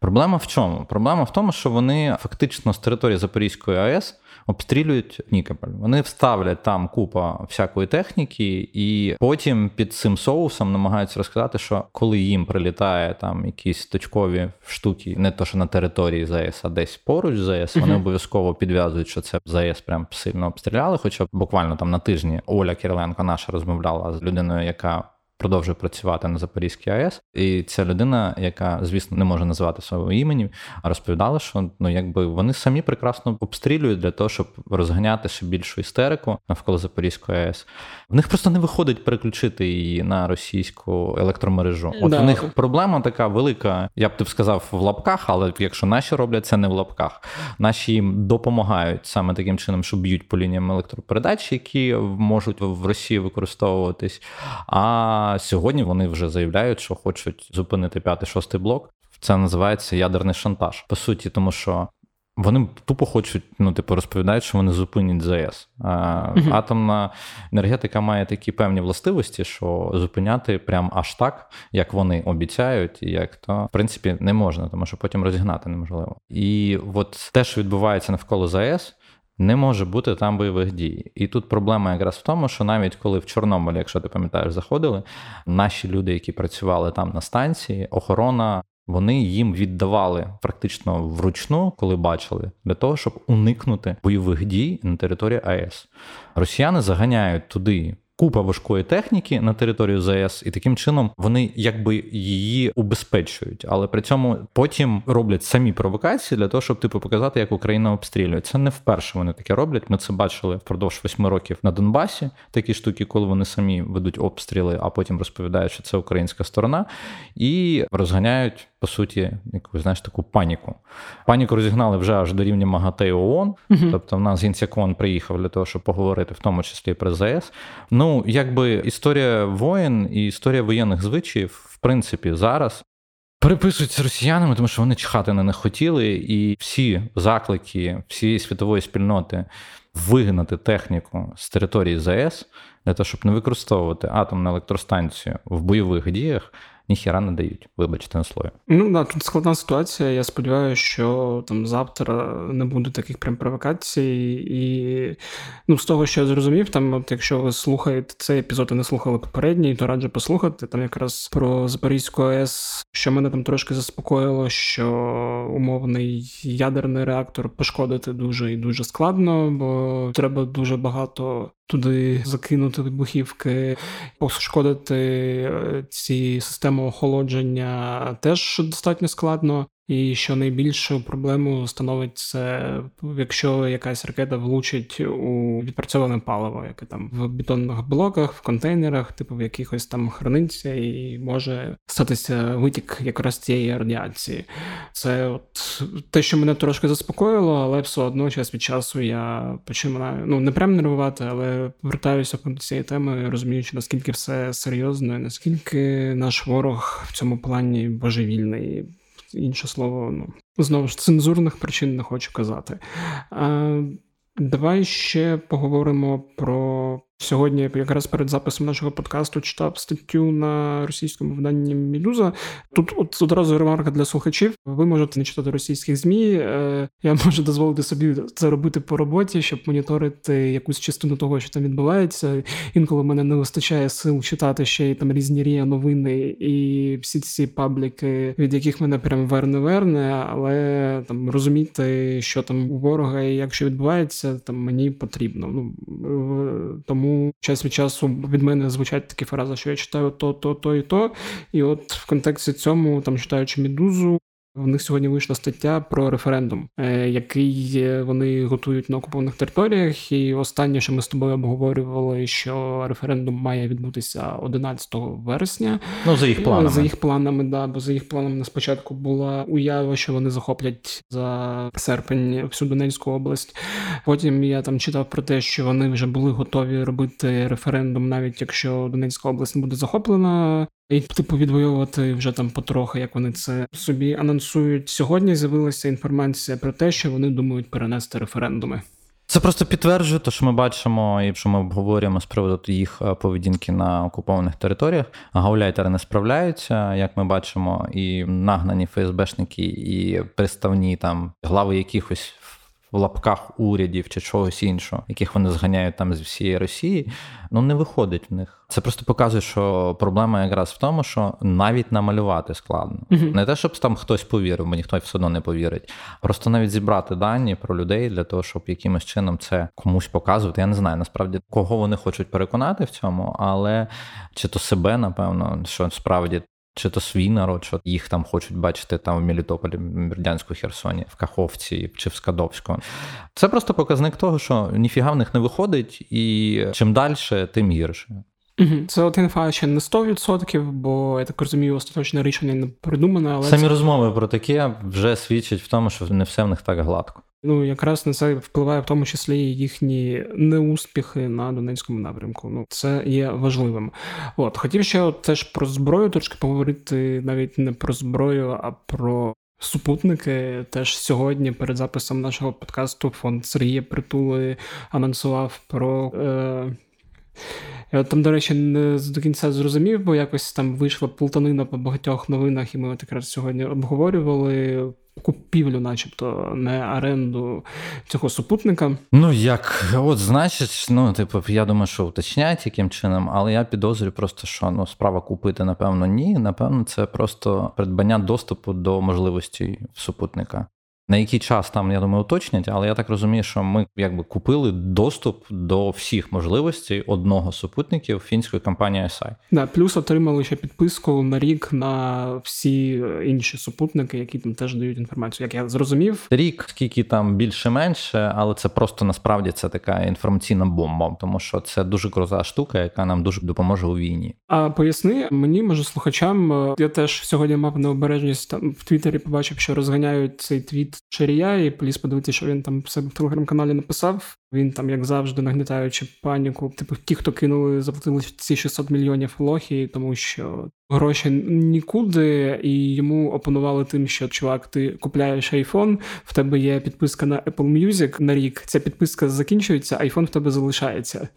Проблема в чому? Проблема в тому, що вони фактично з території Запорізької АЕС обстрілюють Нікополь. Вони вставлять там купа всякої техніки, і потім під цим соусом намагаються розказати, що коли їм прилітає там якісь точкові штуки, не то що на території ЗАЕС, а десь поруч ЗАЕС, вони обов'язково підв'язують, що це ЗАЕС прям сильно обстріляли. Хоча буквально там на тижні Оля Кириленко наша розмовляла з людиною, яка продовжує працювати на Запорізькій АЕС. І ця людина, яка, звісно, не може називати свого імені, розповідала, що ну якби вони самі прекрасно обстрілюють для того, щоб розганяти ще більшу істерику навколо Запорізької АЕС. В них просто не виходить переключити її на російську електромережу. От Да. в них проблема така велика, я б ти б сказав, в лапках, але якщо наші роблять це не в лапках, наші їм допомагають саме таким чином, що б'ють по лініям електропередач, які можуть в Росії використовуватись. А сьогодні вони вже заявляють, що хочуть зупинити п'ятий-шостий блок. Це називається ядерний шантаж. По суті, тому що. Вони тупо хочуть, ну, типу, розповідають, що вони зупинять. А, Мгм. Атомна енергетика має такі певні властивості, що зупиняти прям аж так, як вони обіцяють, і як то в принципі не можна, тому що потім розігнати неможливо. І от те, що відбувається навколо ЗАЕС. Не може бути там бойових дій. І тут проблема якраз в тому, що навіть коли в Чорнобилі, якщо ти пам'ятаєш, заходили, наші люди, які працювали там на станції, охорона Вони їм віддавали практично вручну, коли бачили, для того, щоб уникнути бойових дій на території АЕС. Росіяни заганяють туди купа важкої техніки на територію ЗАЕС, і таким чином вони якби її убезпечують, але при цьому потім роблять самі провокації для того, щоб типу показати, як Україна обстрілює. Це не вперше вони таке роблять. Ми це бачили впродовж восьми років на Донбасі. Такі штуки, коли вони самі ведуть обстріли, а потім розповідають, що це українська сторона, і розганяють по суті якусь знаєш таку паніку. Паніку розігнали вже аж до рівня МАГАТЕ ООН. Тобто, в нас Гінцякон приїхав для того, щоб поговорити, в тому числі про ЗАЕС. Ну, якби історія воєн і історія воєнних звичаїв, в принципі, зараз. Переписуються росіянами, тому що вони чхати на них хотіли, і всі заклики всієї світової спільноти вигнати техніку з території ЗАЕС для того, щоб не використовувати атомну електростанцію в бойових діях, ніхіра не дають, вибачте на слові. Ну да, тут складна ситуація. Я сподіваюся, що там завтра не буде таких прям провокацій. І ну, з того, що я зрозумів, там, от якщо ви слухаєте цей епізод і не слухали попередній, то раджу послухати. Там якраз про Запорізьку АЕС, що мене там трошки заспокоїло, що умовний ядерний реактор пошкодити дуже і дуже складно, бо треба дуже багато туди закинути вибухівки, пошкодити е, ці системи охолодження теж достатньо складно. І що найбільшу проблему становить це, якщо якась ракета влучить у відпрацьоване паливо, яке там в бетонних блоках, в контейнерах, типу в якихось там храниться, і може статися витік якраз цієї радіації. Це от те, що мене трошки заспокоїло, але все одно час від часу я починаю ну не прям нервувати, але вертаюся до цієї теми, розуміючи, наскільки все серйозно, і наскільки наш ворог в цьому плані божевільний інше слово, ну знову ж цензурних причин не хочу казати. А, Давай ще поговоримо про Сьогодні, якраз перед записом нашого подкасту, читав статтю на російському виданні Мідуза. Тут от одразу ремарка для слухачів. Ви можете не читати російських змі. Е, я можу дозволити собі це робити по роботі, щоб моніторити якусь частину того, що там відбувається. Інколи мене не вистачає сил читати ще й там різні рія новини і всі ці пабліки, від яких мене прям верне-верне, але там розуміти, що там у ворога і як що відбувається, там мені потрібно. Ну тому. Тому час від часу від мене звучать такі фрази, що я читаю то, то, то і то. І от в контексті цьому, там читаючи Мідузу, в них сьогодні вийшла стаття про референдум, е, який вони готують на окупованих територіях. І останнє, що ми з тобою обговорювали, що референдум має відбутися 11 вересня. Ну за їх планами за їх планами, да, бо за їх планами на спочатку була уява, що вони захоплять за серпень всю Донецьку область. Потім я там читав про те, що вони вже були готові робити референдум, навіть якщо Донецька область не буде захоплена. І типу відвоювати вже там потрохи, як вони це собі анонсують. Сьогодні з'явилася інформація про те, що вони думають перенести референдуми. Це просто підтверджує те, що ми бачимо, і що ми обговорюємо з приводу їх е, поведінки на окупованих територіях. Гауляйтери не справляються, як ми бачимо, і нагнані ФСБшники, і представні там глави якихось в лапках урядів чи чогось іншого, яких вони зганяють там з всієї Росії, ну не виходить в них. Це просто показує, що проблема якраз в тому, що навіть намалювати складно. Не те, щоб там хтось повірив, бо ніхто все одно не повірить. Просто навіть зібрати дані про людей для того, щоб якимось чином це комусь показувати. Я не знаю насправді кого вони хочуть переконати в цьому, але чи то себе, напевно, що справді чи то свій народ, що їх там хочуть бачити там в Мелітополі, в Бердянську Херсоні, в Каховці чи в Скадовську. Це просто показник того, що ніфіга в них не виходить, і чим далі, тим гірше. Це от інфа ще не 100%, бо я так розумію, остаточне рішення не придумане. Але самі це... розмови про таке вже свідчать в тому, що не все в них так гладко. Ну, якраз на це впливає в тому числі їхні неуспіхи на Донецькому напрямку. Ну, це є важливим. От хотів ще теж про зброю трошки поговорити навіть не про зброю, а про. Супутники теж сьогодні перед записом нашого подкасту фонд Сергія Притули анонсував про е, я там, до речі, не до кінця зрозумів, бо якось там вийшла плутанина по багатьох новинах, і ми от якраз сьогодні обговорювали. Купівлю, начебто, не оренду цього супутника. Ну як, от значить, ну типу, я думаю, що уточнять яким чином, але я підозрюю просто, що ну справа купити, напевно, ні. Напевно, це просто придбання доступу до можливості супутника. На який час там, я думаю, уточнять, але я так розумію, що ми якби купили доступ до всіх можливостей одного супутників фінської компанії SI. Да, плюс отримали ще підписку на рік на всі інші супутники, які там теж дають інформацію. Як я зрозумів, рік, скільки там більше-менше, але це просто насправді це така інформаційна бомба, тому що це дуже крута штука, яка нам дуже допоможе у війні. А поясни мені, може, слухачам, я теж сьогодні мав необережність там в Твіттері побачив, що розганяють цей твіт. Шарія, і поліз подивитися, що він там себе в телеграм-каналі написав. Він там, як завжди, нагнітаючи паніку. Типу, ті, хто кинули, заплатили ці 600 мільйонів лохі, тому що гроші нікуди, і йому опонували тим, що чувак, ти купляєш айфон, в тебе є підписка на Apple Music на рік. Ця підписка закінчується, айфон в тебе залишається.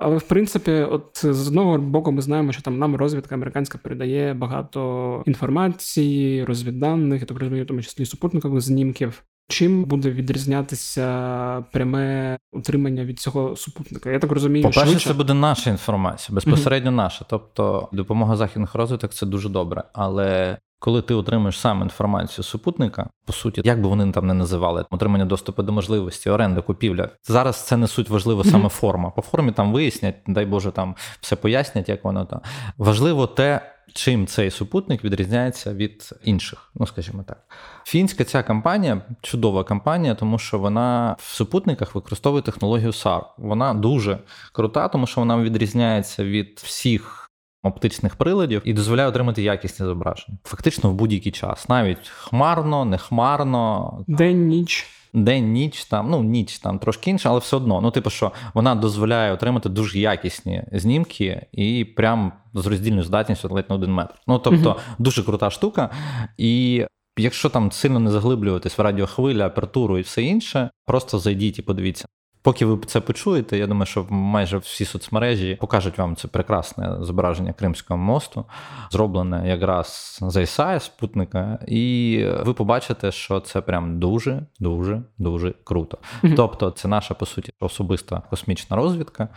Але в принципі, от з одного боку, ми знаємо, що там нам розвідка американська передає багато інформації, розвідданих, я так розумію, в тому числі супутникових знімків. Чим буде відрізнятися пряме утримання від цього супутника? Я так розумію, по перше, швидше. це буде наша інформація, безпосередньо наша. Тобто допомога західних розвиток це дуже добре. Але коли ти отримуєш сам інформацію супутника, по суті, як би вони там не називали, отримання доступу до можливості, оренда, купівля. Зараз це не суть важливо саме форма. По формі там вияснять, дай Боже, там все пояснять, як воно там. Важливо те. Чим цей супутник відрізняється від інших, ну скажімо так, фінська ця компанія чудова компанія, тому що вона в супутниках використовує технологію SAR. Вона дуже крута, тому що вона відрізняється від всіх оптичних приладів і дозволяє отримати якісні зображення. Фактично в будь-який час, навіть хмарно, не хмарно, день, ніч. День, ніч там, ну ніч там трошки інше, але все одно. Ну, типу, що вона дозволяє отримати дуже якісні знімки і прям з роздільною здатністю ледь на один метр. Ну тобто, uh-huh. дуже крута штука. І якщо там сильно не заглиблюватись в радіохвилі, апертуру і все інше, просто зайдіть і подивіться. Поки ви це почуєте, я думаю, що майже всі соцмережі покажуть вам це прекрасне зображення Кримського мосту, зроблене якраз за ІСА, спутника, і ви побачите, що це прям дуже, дуже, дуже круто. Mm-hmm. Тобто, це наша по суті особиста космічна розвідка,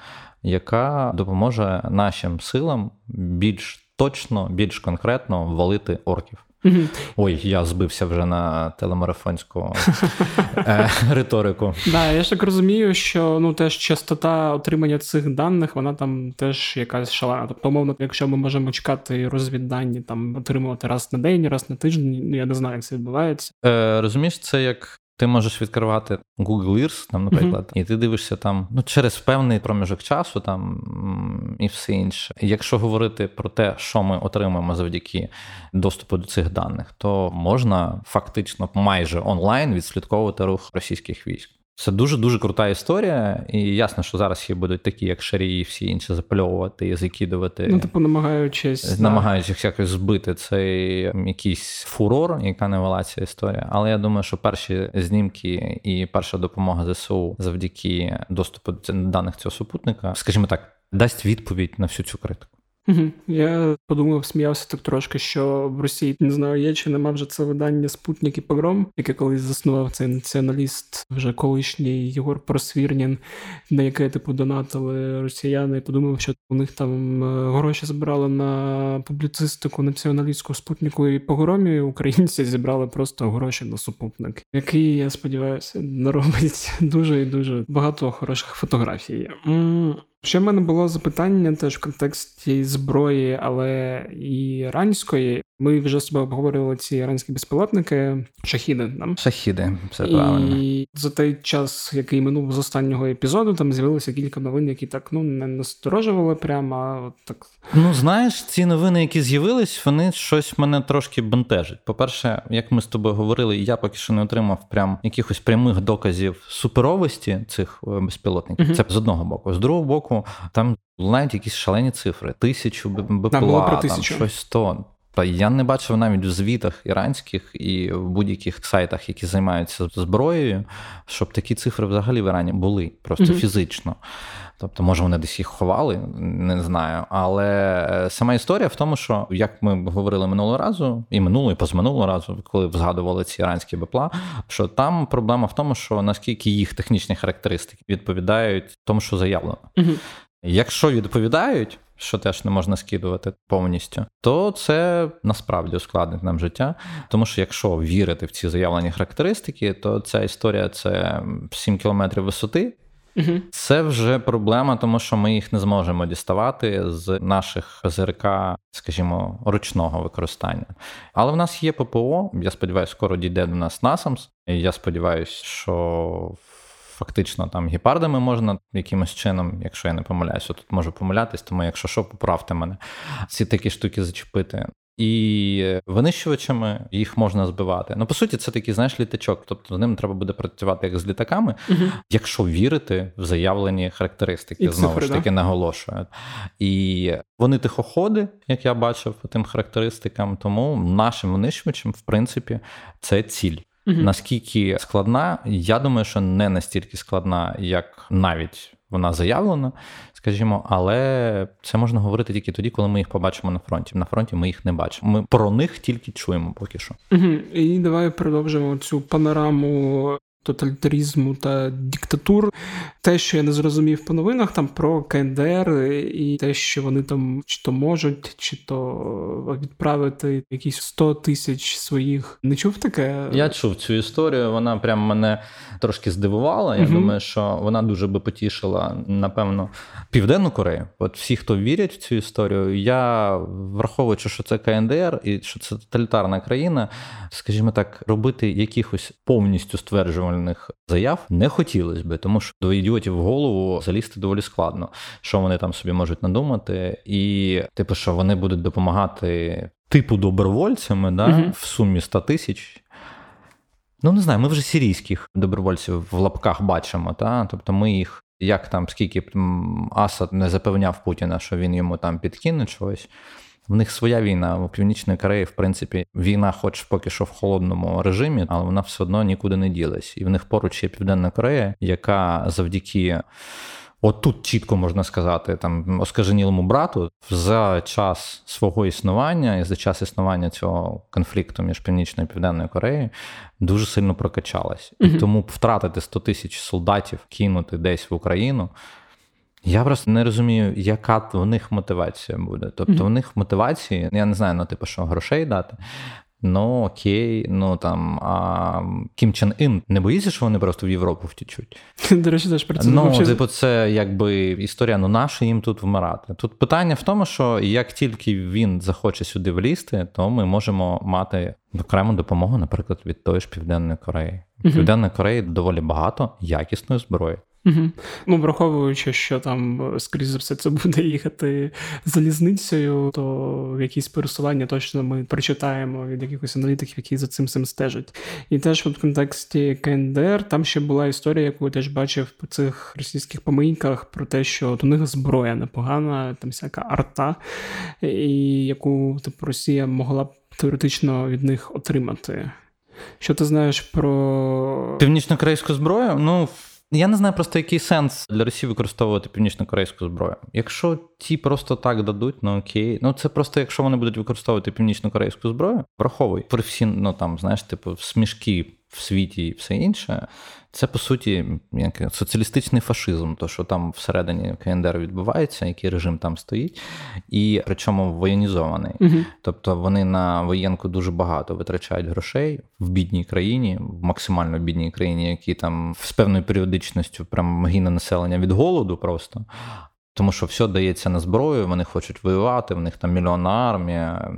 яка допоможе нашим силам більш точно, більш конкретно валити орків. Ой, я збився вже на телемарафонську [laughs] е, риторику. Да, я ж так розумію, що ну теж частота отримання цих даних, вона там теж якась шалена. Тобто, умовно, якщо ми можемо чекати розвіддані, там отримувати раз на день, раз на тиждень, ну я не знаю, як це відбувається. Е, Розумієш, це як ти можеш відкривати Google Earth, там, наприклад, uh-huh. і ти дивишся там ну, через певний проміжок часу там і все інше. Якщо говорити про те, що ми отримуємо завдяки доступу до цих даних, то можна фактично майже онлайн відслідковувати рух російських військ. Це дуже дуже крута історія, і ясно, що зараз її будуть такі, як Шарі, і всі інші запальовувати і закидувати. Ну, типу, намагаючись намагаючись якось збити цей якийсь фурор, яка не вела ця історія. Але я думаю, що перші знімки і перша допомога ЗСУ завдяки доступу до даних цього супутника, скажімо так, дасть відповідь на всю цю критику. Я подумав, сміявся так трошки, що в Росії не знаю, є чи нема вже це видання Спутник і Погром, яке колись заснував цей націоналіст, вже колишній Єгор Просвірнін, на яке типу донатили росіяни. Подумав, що у них там е, гроші збирали на публіцистику націоналістську спутнику і погромі. Українці зібрали просто гроші на супутник, який я сподіваюся наробить [laughs] дуже і дуже багато хороших фотографій. Ще в мене було запитання теж в контексті зброї, але і іранської. Ми вже з тобою обговорювали ці іранські безпілотники, шахіди. Нам шахіди, все правильно. І за той час, який минув з останнього епізоду, там з'явилося кілька новин, які так ну не насторожували прямо. а от так. Ну знаєш, ці новини, які з'явились, вони щось мене трошки бентежать. По-перше, як ми з тобою говорили, я поки що не отримав прям якихось прямих доказів суперовості цих е, безпілотників. Uh-huh. Це з одного боку, з другого боку, там лунають якісь шалені цифри: тисячу БПЛА, там, там щось сто. Та я не бачив навіть в звітах іранських і в будь-яких сайтах, які займаються зброєю, щоб такі цифри взагалі в Ірані були просто mm-hmm. фізично. Тобто, може, вони десь їх ховали, не знаю. Але е, сама історія в тому, що як ми говорили минулого разу, і минулого, і позминулого разу, коли згадували ці іранські БПЛА, що там проблема в тому, що наскільки їх технічні характеристики відповідають тому, що заявлено. Угу. Якщо відповідають, що теж не можна скидувати повністю, то це насправді ускладнить нам життя. Тому що якщо вірити в ці заявлені характеристики, то ця історія це 7 кілометрів висоти. Угу. Це вже проблема, тому що ми їх не зможемо діставати з наших ПЗРК, скажімо, ручного використання. Але в нас є ППО. Я сподіваюся, скоро дійде до нас NASAMS. І Я сподіваюся, що фактично там гепардами можна якимось чином, якщо я не помиляюся, тут можу помилятись, тому якщо що, поправте мене, ці такі штуки зачепити. І винищувачами їх можна збивати. Ну, по суті, це такий, знаєш, літачок. Тобто з ним треба буде працювати як з літаками, Угу. якщо вірити в заявлені характеристики, І знову цифри, ж таки наголошую. І вони тихоходи, як я бачив по тим характеристикам, тому нашим винищувачам, в принципі, це ціль. Угу. Наскільки складна, я думаю, що не настільки складна, як навіть вона заявлена, скажімо, але це можна говорити тільки тоді, коли ми їх побачимо на фронті. На фронті ми їх не бачимо. Ми про них тільки чуємо поки що. Угу. І давай продовжимо цю панораму тоталітарізму та диктатур. Те, що я не зрозумів по новинах, там про КНДР і те, що вони там чи то можуть, чи то відправити якісь 100 тисяч своїх. Не чув таке? Я чув цю історію. Вона прям мене трошки здивувала. Я Мгм. думаю, що вона дуже би потішила, напевно, Південну Корею. От всі, хто вірять в цю історію, я враховуючи, що це КНДР і що це тоталітарна країна, скажімо так, робити якихось повністю стверджувальних заяв не хотілося би, тому що до ідіотів в голову залізти доволі складно, що вони там собі можуть надумати, і типу, що вони будуть допомагати типу добровольцями, да, Мгм. в сумі 100 тисяч. Ну, не знаю, ми вже сирійських добровольців в лапках бачимо, та? тобто ми їх, як там, скільки Асад не запевняв Путіна, що він йому там підкине чогось. В них своя війна у Північної Кореї, в принципі, війна, хоч поки що в холодному режимі, але вона все одно нікуди не ділась. І в них поруч є Південна Корея, яка завдяки. От тут чітко можна сказати, там оскаженілому брату за час свого існування і за час існування цього конфлікту між Північною і Південною Кореєю дуже сильно прокачалась. І тому втратити 100 тисяч солдатів, кинути десь в Україну. Я просто не розумію, яка в них мотивація буде. Тобто, Мгм. в них мотивації, я не знаю, ну, типу, що грошей дати. Ну окей, ну там а Кім Чен Ін не боїться, що вони просто в Європу втічуть. [laughs] До речі, теж про це Ну, типу, це якби історія. Ну нащо їм тут вмирати? Тут питання в тому, що як тільки він захоче сюди влізти, то ми можемо мати окрему допомогу, наприклад, від тої ж Південної Кореї. В Південної Кореї доволі багато якісної зброї. Угу. Ну, враховуючи, що там, скоріш за все, це буде їхати залізницею, то якісь пересування точно ми прочитаємо від якихось аналітиків, які за цим всім стежать. І теж от в контексті КНДР там ще була історія, яку я теж бачив по цих російських помийках, про те, що от у них зброя непогана, там всяка арта, і яку типу, Росія могла б теоретично від них отримати. Що ти знаєш про Північно-корейську зброю? Ну. Я не знаю просто, який сенс для Росії використовувати північно-корейську зброю. Якщо ті просто так дадуть, ну окей. Ну це просто якщо вони будуть використовувати північно-корейську зброю, враховуй про всі, ну там, знаєш, типу, смішки в світі і все інше. Це по суті як соціалістичний фашизм, то що там всередині КНДР відбувається, який режим там стоїть, і причому воєнізований. Угу. Тобто вони на воєнку дуже багато витрачають грошей в бідній країні, в максимально бідній країні, які там з певною періодичністю прям гине населення від голоду просто. Тому що все дається на зброю, вони хочуть воювати, в них там мільйонна армія,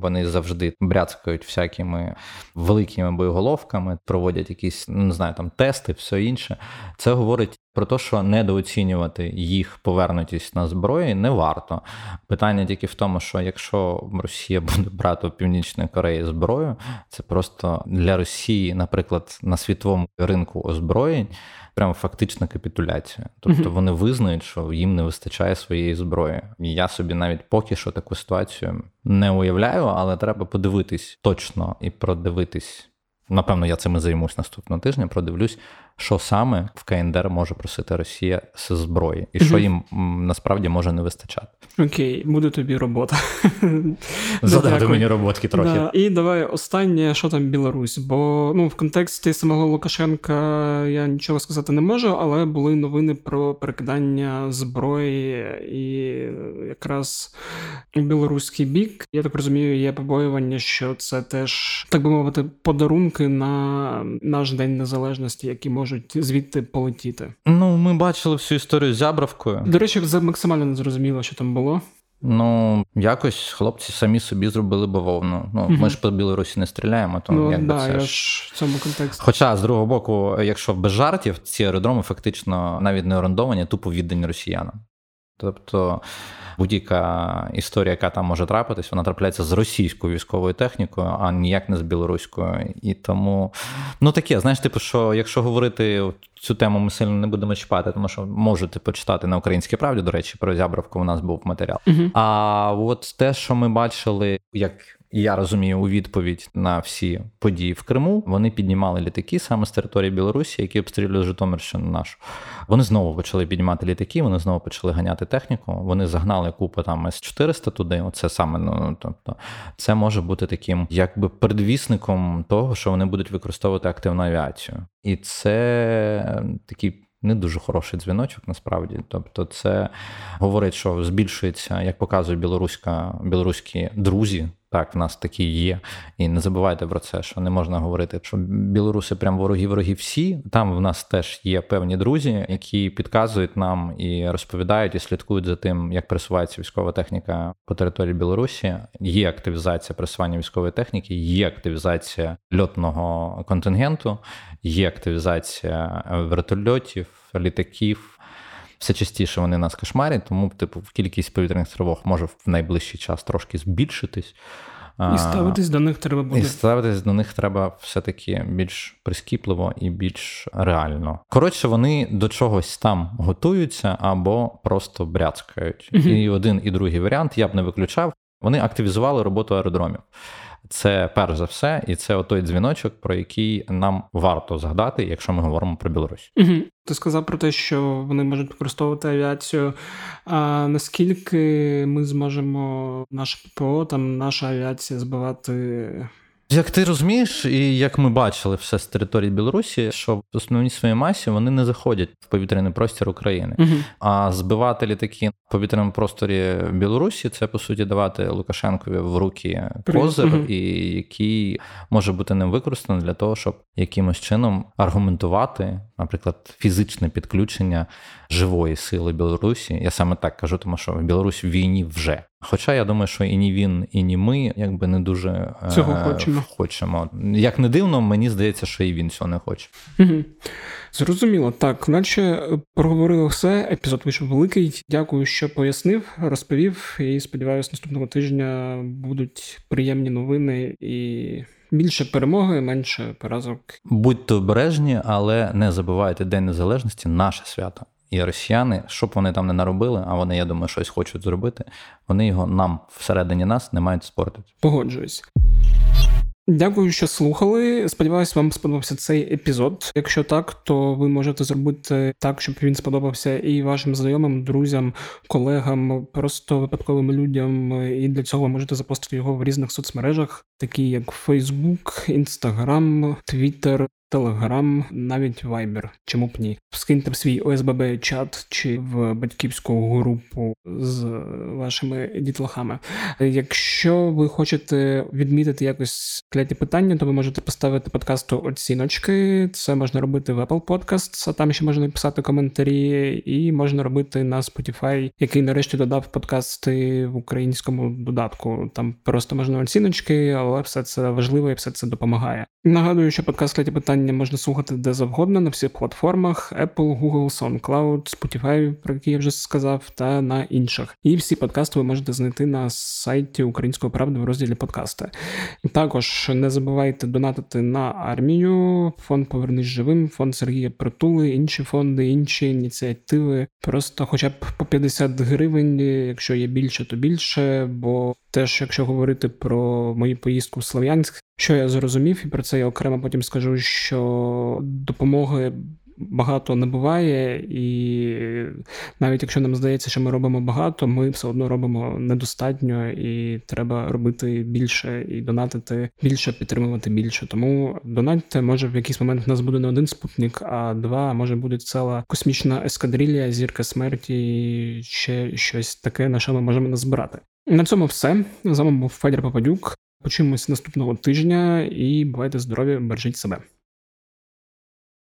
вони завжди бряцкають всякими великими боєголовками, проводять якісь, ну не знаю, там тести, все інше. Це говорить про те, що недооцінювати їх повернутість на зброї не варто. Питання тільки в тому, що якщо Росія буде брати у Північної Кореї зброю, це просто для Росії, наприклад, на світовому ринку озброєнь. Прямо фактична капітуляція. Тобто вони визнають, що їм не вистачає своєї зброї. Я собі навіть поки що таку ситуацію не уявляю, але треба подивитись точно і продивитись Напевно, я цим і займусь наступного тижня. Продивлюсь, що саме в КНДР може просити Росія з зброї, і що їм насправді може не вистачати. Окей, буде тобі робота. [laughs] Задати мені роботки трохи. Да. І давай останнє, що там Білорусь. Бо ну в контексті самого Лукашенка я нічого сказати не можу, але були новини про перекидання зброї, і якраз білоруський бік, я так розумію, є побоювання, що це теж так би мовити подарунки на наш день незалежності, які можуть звідти полетіти. Ну, ми бачили всю історію з Зябравкою. До речі, максимально не зрозуміло, що там було. Ну, якось хлопці самі собі зробили бавовну. Ну, угу. ми ж по Білорусі не стріляємо, то ну, якби да, це я ж в цьому контексті. Хоча, з другого боку, якщо без жартів, ці аеродроми фактично навіть не орендовані, тупо віддані росіянам. Тобто будь-яка історія, яка там може трапитись, вона трапляється з російською військовою технікою, а ніяк не з білоруською. І тому ну таке, знаєш, типу, що якщо говорити цю тему, ми сильно не будемо чіпати, тому що можете почитати на українській правді. До речі, про Зябровку у нас був матеріал. Угу. А от те, що ми бачили, як я розумію, у відповідь на всі події в Криму вони піднімали літаки саме з території Білорусі, які обстрілюють Житомирщину нашу. Вони знову почали піднімати літаки, вони знову почали ганяти техніку. Вони загнали купу там с 400 туди. Оце саме ну тобто, це може бути таким, якби предвісником того, що вони будуть використовувати активну авіацію, і це такий. Не дуже хороший дзвіночок, насправді. Тобто, це говорить, що збільшується, як показує білоруська білоруські друзі, так, в нас такі є. І не забувайте про це, що не можна говорити, що білоруси прям вороги, вороги всі. Там в нас теж є певні друзі, які підказують нам і розповідають, і слідкують за тим, як пресувається військова техніка по території Білорусі. Є активізація пресування військової техніки, є активізація льотного контингенту, є активізація вертольотів, літаків все частіше вони нас кошмарять, тому типу кількість повітряних тривог може в найближчий час трошки збільшитись. І ставитись до них треба буде. І ставитись до них треба все-таки більш прискіпливо і більш реально. Коротше, вони до чогось там готуються або просто бряцкають. uh І один і другий варіант я б не виключав. Вони активізували роботу аеродромів. Це перш за все, і це той дзвіночок, про який нам варто згадати, якщо ми говоримо про Білорусь. Угу. Ти сказав про те, що вони можуть використовувати авіацію. А наскільки ми зможемо наше ППО, там наша авіація збивати як ти розумієш, і як ми бачили все з території Білорусі, що в основній своїй масі вони не заходять в повітряний простір України, угу. а збивати літаки в повітряному просторі Білорусі це по суті давати Лукашенкові в руки козир, угу. і який може бути ним використаний для того, щоб якимось чином аргументувати, наприклад, фізичне підключення живої сили Білорусі. Я саме так кажу, тому що в Білорусі в війні вже. Хоча я думаю, що і ні він, і ні ми якби не дуже е, цього хочемо. хочемо. Як не дивно, мені здається, що і він цього не хоче. Угу. Зрозуміло, так, наче проговорили все. Епізод вийшов великий. Дякую, що пояснив, розповів. І сподіваюся, наступного тижня будуть приємні новини і. Більше перемоги, менше поразок. Будьте обережні, але не забувайте День Незалежності, наше свято. І росіяни, щоб вони там не наробили, а вони, я думаю, щось хочуть зробити. Вони його нам всередині нас не мають спортити. Погоджуюсь. Дякую, що слухали. Сподіваюсь, вам сподобався цей епізод. Якщо так, то ви можете зробити так, щоб він сподобався і вашим знайомим, друзям, колегам, просто випадковим людям. І для цього ви можете запостити його в різних соцмережах, такі як Facebook, Instagram, Twitter, Телеграм, навіть Viber. Чому б ні? Скиньте в свій ОСББ чат чи в батьківську групу з вашими дітлахами. Якщо ви хочете відмітити якось кляті питання, то ви можете поставити подкасту оціночки. Це можна робити в Apple Podcasts, а там ще можна писати коментарі, і можна робити на Spotify, який нарешті додав подкасти в українському додатку. Там просто можна оціночки, але все це важливо і все це допомагає. Нагадую, що подкаст кляті питання питання можна слухати де завгодно на всіх платформах: Apple, Google, SoundCloud, Spotify, про які я вже сказав, та на інших. І всі подкасти ви можете знайти на сайті Української правди в розділі подкасти. Також не забувайте донатити на армію, фонд Повернись живим, фонд Сергія Притули, інші фонди, інші ініціативи. Просто хоча б по 50 гривень, якщо є більше, то більше, бо Теж, якщо говорити про мою поїздку в Слов'янськ, що я зрозумів, і про це я окремо потім скажу, що допомоги багато не буває, і навіть якщо нам здається, що ми робимо багато, ми все одно робимо недостатньо, і треба робити більше і донатити більше, підтримувати більше. Тому донатьте, може в якийсь момент в нас буде не один спутник, а два, може буде ціла космічна ескадрилля, зірка смерті, і ще щось таке, на що ми можемо назбирати. На цьому все. З вами був Федір Попадюк. Почуємось наступного тижня і бувайте здорові, бережіть себе.